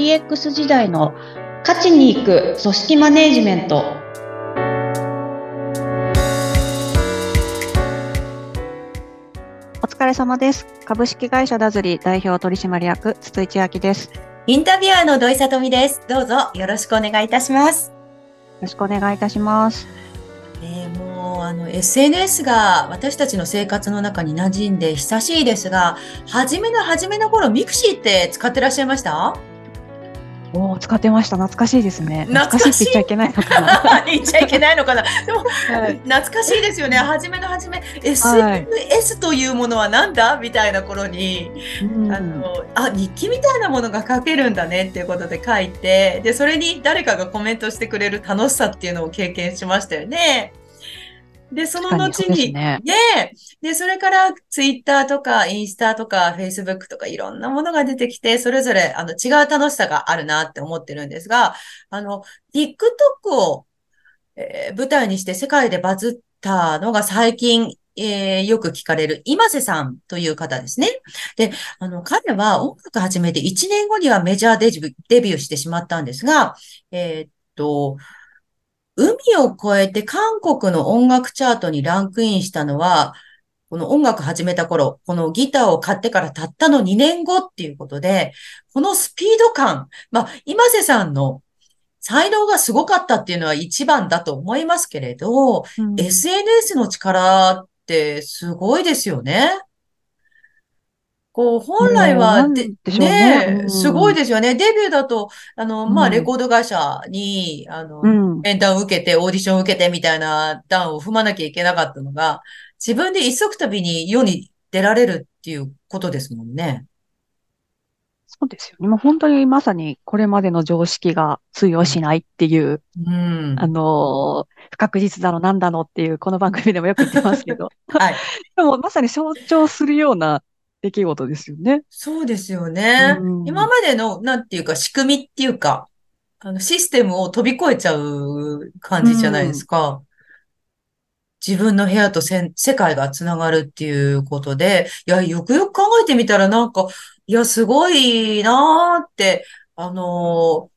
DX 時代の勝ちに行く組織マネジメントお疲れ様です。株式会社ダズリ代表取締役筒井千明です。よインタビュアーの土井さとみです。どうぞよろしくお願いいたします。ろしくお願いいたします。えーもうあの SNS が私たちの生活の中に馴染んで久しいですが、初めの初めの頃ミクシーって使ってらっしゃいました？おお、使ってました。懐かしいですね。懐かしいって言っちゃいけないのかな。言っちゃいけないのかな。でもはい懐かしいですよね。初めの初め SNS というものは何だ？みたいな頃に、うんあのあ日記みたいなものが書けるんだねっていうことで書いてでそれに誰かがコメントしてくれる楽しさっていうのを経験しましたよね。でその後にね。ねで、それからツイッターとかインスタとかフェイスブックとかいろんなものが出てきて、それぞれあの違う楽しさがあるなって思ってるんですが、あの、TikTok を、えー舞台にして世界でバズったのが最近、えーよく聞かれる今瀬さんという方ですね。で、あの、彼は音楽始めて1年後にはメジャーデビューデビューしてしまったんですが、えーっと、海を越えて韓国の音楽チャートにランクインしたのは、この音楽始めた頃、このギターを買ってからたったの2年後っていうことで、このスピード感、まあ、今瀬さんの才能がすごかったっていうのは一番だと思いますけれど、うん SNS の力ってすごいですよね。こう、本来は、で、でねうんすごいですよね。デビューだと、あの、まあ、うんレコード会社に、あの、うん。面談を受けて、オーディションを受けてみたいな段を踏まなきゃいけなかったのが、自分で一足飛びに世に出られるっていうことですもんね。そうですよね。もう本当にまさにこれまでの常識が通用しないっていう、うん。あのー不確実だのなんだのっていう、この番組でもよく言ってますけど。はい。でもまさに象徴するような出来事ですよね。そうですよね。うん今までの、なんていうか、仕組みっていうか、あの、システムを飛び越えちゃう感じじゃないですか。自分の部屋とせん世界がつながるっていうことで、いや、よくよく考えてみたらなんか、いや、すごいなーって、あのー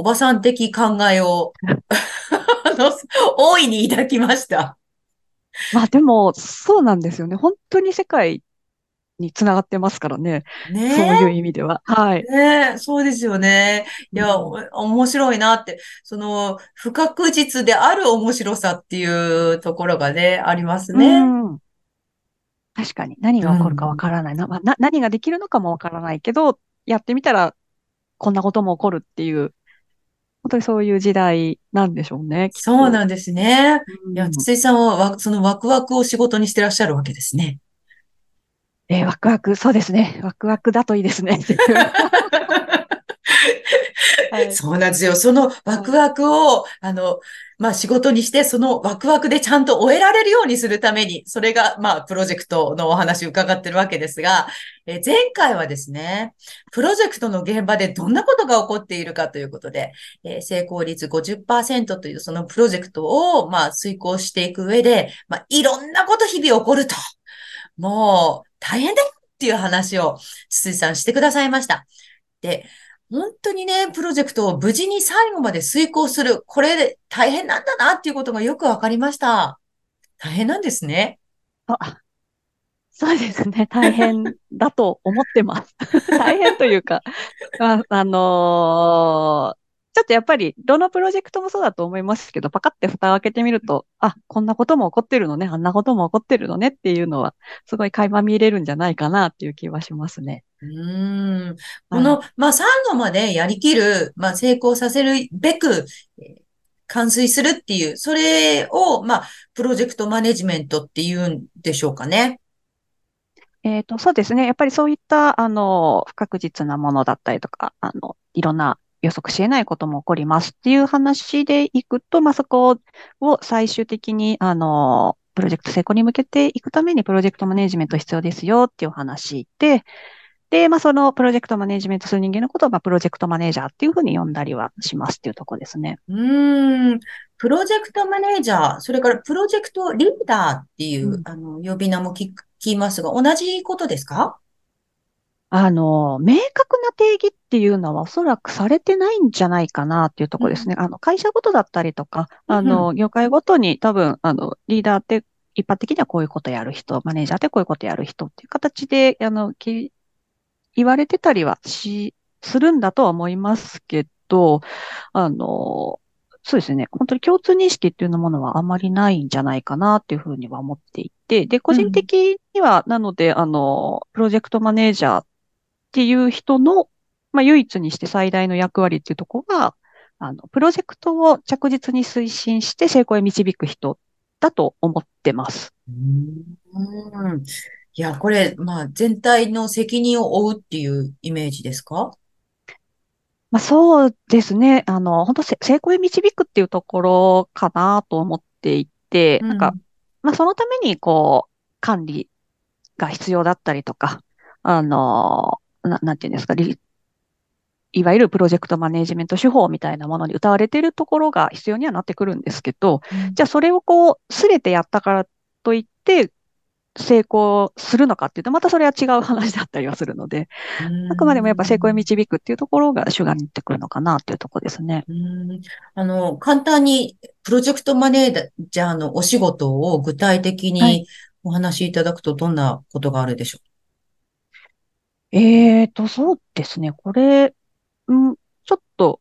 おばさん的考えを、あの、大いに抱きました。まあでも、そうなんですよね。本当に世界につながってますからね。ねそういう意味では。はい。ねえ、そうですよね。いや、うんお面白いなって、その、不確実である面白さっていうところがね、ありますね。うん確かに何が起こるかわからないな、まあな。何ができるのかもわからないけど、やってみたらこんなことも起こるっていう、本当にそういう時代なんでしょうね。そうなんですね。うんいや、筒井さんはわ、そのワクワクを仕事にしてらっしゃるわけですね。えーワクワク、そうですね。ワクワクだといいですね。はいそうなんですよ。そのワクワクを、あの、まあ、仕事にして、そのワクワクでちゃんと終えられるようにするために、それが、まあ、プロジェクトのお話を伺ってるわけですが、えー前回はですね、プロジェクトの現場でどんなことが起こっているかということで、えー成功率50%というそのプロジェクトを、まあ、遂行していく上で、まあ、いろんなこと日々起こると。もう、大変だよっていう話を、筒井さんしてくださいました。で、本当にね、プロジェクトを無事に最後まで遂行する。これで大変なんだなっていうことがよくわかりました。大変なんですね。あそうですね。大変だと思ってます。大変というか、あ、あのちょっとやっぱり、どのプロジェクトもそうだと思いますけど、パカって蓋を開けてみると、あ、こんなことも起こってるのね、あんなことも起こってるのねっていうのは、すごい垣間見れるんじゃないかなっていう気はしますね。うーん。この、まあ、最後までやりきる、まあ、成功させるべく、えー完遂するっていう、それを、まあ、プロジェクトマネジメントっていうんでしょうかね。えっと、そうですね。やっぱりそういった、あの、不確実なものだったりとか、あの、いろんな予測し得ないことも起こりますっていう話でいくと、まあ、そこを最終的に、あの、プロジェクト成功に向けていくためにプロジェクトマネジメント必要ですよっていう話で、で、まあ、そのプロジェクトマネジメントする人間のことを、まあ、プロジェクトマネージャーっていうふうに呼んだりはしますっていうところですね。うーん。プロジェクトマネージャー、それからプロジェクトリーダーっていう、うんあの、呼び名も聞きますが、同じことですか？あの、明確な定義っていうのはおそらくされてないんじゃないかなっていうところですね。あの、会社ごとだったりとか、あの、業界ごとに多分、あの、リーダーって一般的にはこういうことやる人、マネージャーってこういうことやる人っていう形で、あの、き言われてたりはし、するんだとは思いますけど、あの、そうですね。本当に共通認識っていうものはあまりないんじゃないかなっていうふうには思っていて、で、個人的には、なので、あの、プロジェクトマネージャーっていう人の、まあ、唯一にして最大の役割っていうところが、あの、プロジェクトを着実に推進して成功へ導く人だと思ってます。うんいや、これ、まあ、全体の責任を負うっていうイメージですか？まあ、そうですね。あの、本当成功へ導くっていうところかなと思っていて、なんか、まあ、そのために、こう、管理が必要だったりとか、あの、ななんていうんですか、いわゆるプロジェクトマネジメント手法みたいなものに歌われているところが必要にはなってくるんですけど、うん、じゃあそれをこう、すれてやったからといって、成功するのかっていうと、またそれは違う話だったりはするので、あくまでもやっぱ成功へ導くっていうところが主眼になってくるのかなっていうところですね。あの、簡単にプロジェクトマネージャーのお仕事を具体的にお話しいただくとどんなことがあるでしょう、はい、えーと、そうですね。これ、うん、ちょっと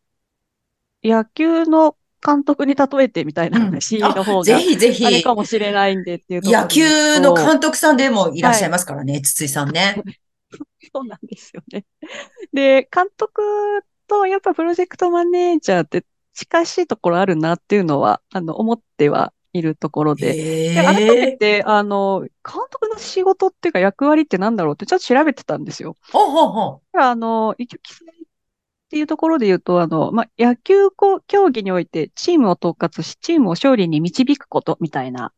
野球の監督に例えてみたいな話の方が、ぜひぜひ。あれかもしれないんでっていうと野球の監督さんでもいらっしゃいますからね、はい、筒井さんね。そうなんですよね。で、監督とやっぱプロジェクトマネージャーって近しいところあるなっていうのは、あの、思ってはいるところで。で改めて、あの、監督の仕事っていうか役割ってなんだろうってちょっと調べてたんですよ。ほうほうほう。あの、一応、っていうところで言うと、あの、まあ、野球競技においてチームを統括し、チームを勝利に導くことみたいな、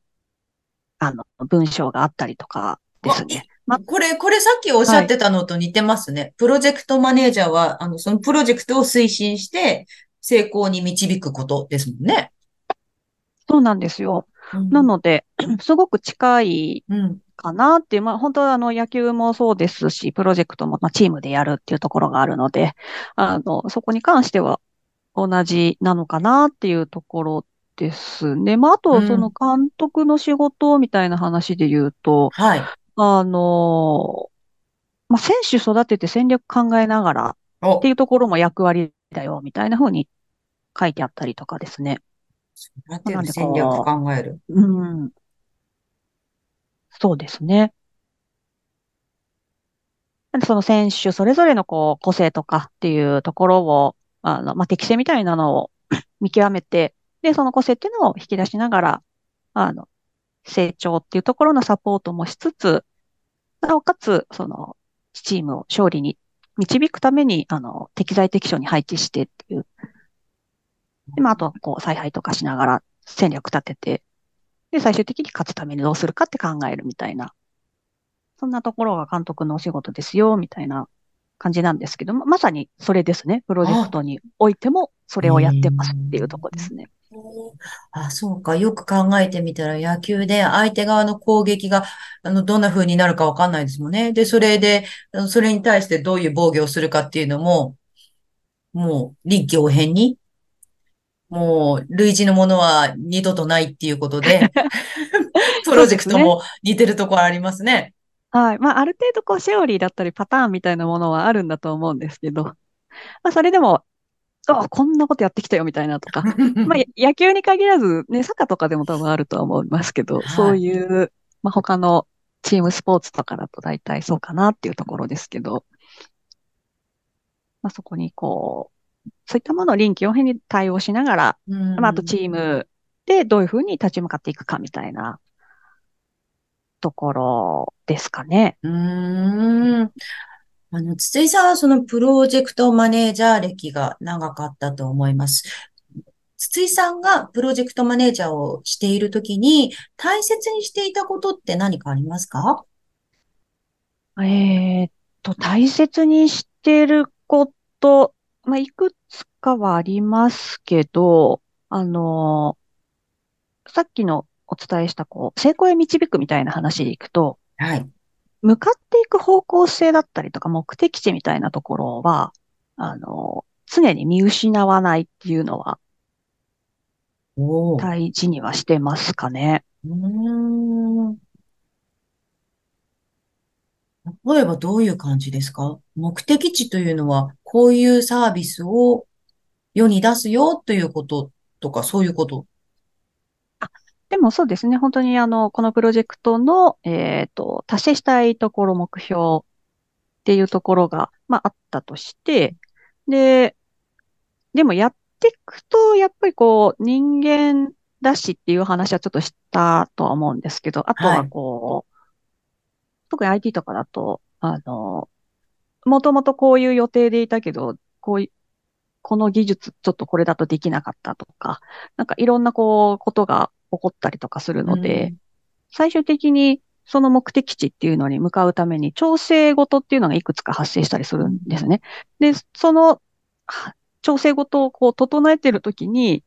あの、文章があったりとかですね。まこれ、これさっきおっしゃってたのと似てますね。はい、プロジェクトマネージャーは、あの、そのプロジェクトを推進して成功に導くことですもんね。そうなんですよ。うん、なので、すごく近いかなっていう、まあ本当はあの野球もそうですし、プロジェクトもまあチームでやるっていうところがあるので、あの、そこに関しては同じなのかなっていうところですね。まああとその監督の仕事みたいな話で言うと、うん、はい。あの、まあ選手育てて戦略考えながらっていうところも役割だよみたいな風に書いてあったりとかですね。なんていう戦略考える。うん。そうですね。その選手それぞれのこう個性とかっていうところを、あの、まあ、適性みたいなのを 見極めて、で、その個性っていうのを引き出しながら、あの、成長っていうところのサポートもしつつ、なおかつ、その、チームを勝利に導くために、あの、適材適所に配置してっていう。で、まあ、あとは、こう、采配とかしながら戦略立てて、で、最終的に勝つためにどうするかって考えるみたいな、そんなところが監督のお仕事ですよ、みたいな感じなんですけども、まさにそれですね。プロジェクトにおいてもそれをやってますっていうとこですね。あ、そうか。よく考えてみたら野球で相手側の攻撃が、あの、どんな風になるかわかんないですもんね。で、それで、それに対してどういう防御をするかっていうのも、もう臨機応変にもう、類似のものは二度とないっていうことで、プロジェクトも似てるところありますね。はい。まあ、ある程度こう、セオリーだったりパターンみたいなものはあるんだと思うんですけど、まあ、それでも、あ、こんなことやってきたよみたいなとか、まあ、野球に限らず、ね、サッカーとかでも多分あるとは思いますけど、はい、そういう、まあ、他のチームスポーツとかだと大体そうかなっていうところですけど、まあ、そこにこう、そういったものを臨機応変に対応しながら、まあ、あとチームでどういうふうに立ち向かっていくかみたいなところですかね。うん。あの、筒井さんはそのプロジェクトマネージャー歴が長かったと思います。筒井さんがプロジェクトマネージャーをしているときに大切にしていたことって何かありますか？えっと、大切にしてること、まあ、いくつかはありますけど、あのさっきのお伝えした、こう、成功へ導くみたいな話でいくと、はい。向かっていく方向性だったりとか目的地みたいなところは、あの、常に見失わないっていうのは大事にはしてますかね。うーん。例えばどういう感じですか？目的地というのは、こういうサービスを世に出すよということとか、そういうこと？でもそうですね、本当にあの、このプロジェクトの、えっと、達成したいところ、目標っていうところが、まあ、あったとして、で、でもやっていくと、やっぱりこう、人間だしっていう話はちょっとしたとは思うんですけど、あとはこう、特に IT とかだと、あの、もともとこういう予定でいたけど、こういこの技術ちょっとこれだとできなかったとか、なんかいろんなこう、ことが起こったりとかするので、最終的にその目的地っていうのに向かうために調整事っていうのがいくつか発生したりするんですね。で、そのは調整事をこう整えてるときに、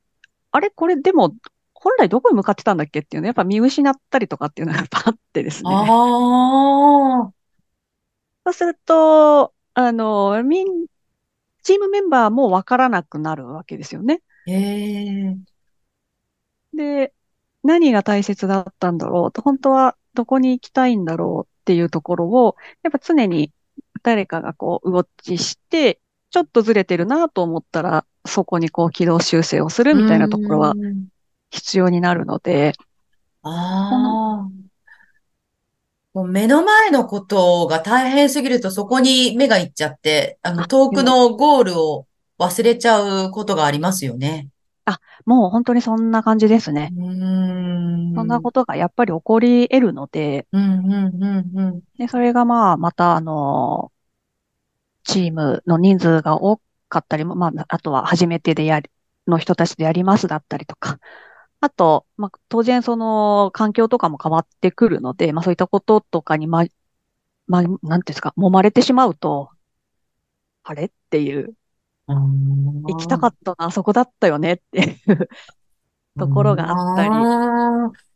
あれこれでも本来どこに向かってたんだっけっていうのやっぱ見失ったりとかっていうのが やっぱあってですね。ああ、そうすると、あの、みん、チームメンバーもわからなくなるわけですよね。ええ、で、何が大切だったんだろうと、本当はどこに行きたいんだろうっていうところを、やっぱ常に誰かがこう、ウォッチして、ちょっとずれてるなと思ったら、そこにこう、軌道修正をするみたいなところはうん必要になるので、ああ。もう目の前のことが大変すぎるとそこに目がいっちゃって、あの、あ遠くのゴールを忘れちゃうことがありますよね。もう本当にそんな感じですね。うーん。そんなことがやっぱり起こり得るので、うん、うん、うん、うん。で、それがまあ、また、あの、チームの人数が多かったりも、まあ、あとは初めてでやり、の人たちでやりますだったりとか、あと、まあ、当然その環境とかも変わってくるので、まあそういったこととかにま、まあ、なんていうんですか、揉まれてしまうと、あれ？っていう、行きたかったな、あそこだったよねっていう。ところがあったり、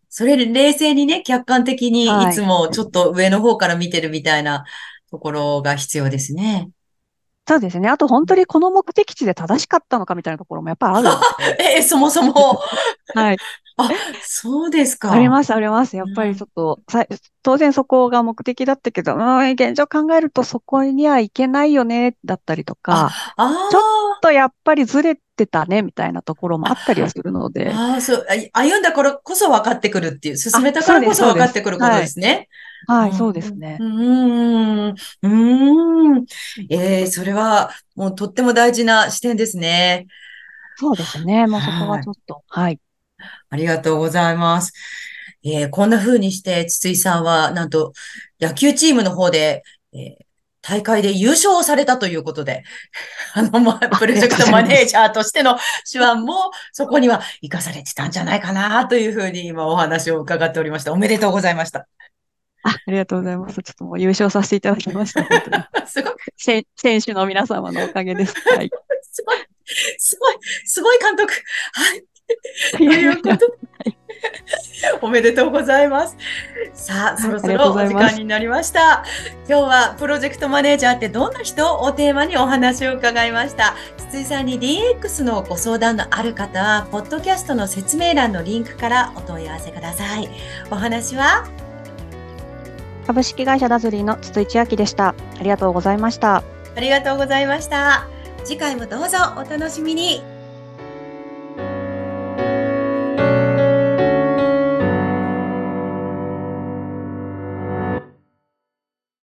それ冷静にね、客観的にはい。いつもちょっと上の方から見てるみたいなところが必要ですね。そうですね。あと本当にこの目的地で正しかったのかみたいなところもやっぱりある え、そもそも。はい。あ、そうですか。あります、あります。やっぱりちょっと、さ当然そこが目的だったけど、うん、現状考えるとそこには行けないよね、だったりとか、あちょっとやっぱりずれてたね、みたいなところもあったりはするので、ああ、そう、あ歩んだからこそ分かってくるっていう、進めたからこそ分かってくることですね。はい、うんそうですねう。ーん、うーん。ええそれはもうとっても大事な視点ですね。そうですね。もうそこははいちょっと、はい。ありがとうございます。えーこんな風にして、筒井さんは、なんと、野球チームの方で、えー大会で優勝をされたということで、あの、ま、プロジェクトマネージャーとしての手腕も、そこには活かされてたんじゃないかな、というふうに今お話を伺っておりました。おめでとうございました。あ、ありがとうございます。ちょっともう優勝させていただきました。本当にすごい、選選手の皆様のおかげです。はい。すごい、すごい、すごい監督。はい。ということで、おめでとうございます。さあ、そろそろお時間になりました。今日はプロジェクトマネージャーってどんな人をテーマにお話を伺いました。筒井さんに DX のご相談のある方は、ポッドキャストの説明欄のリンクからお問い合わせください。お話は株式会社ダズリーの筒井千明でした。ありがとうございました。ありがとうございました。次回もどうぞお楽しみに。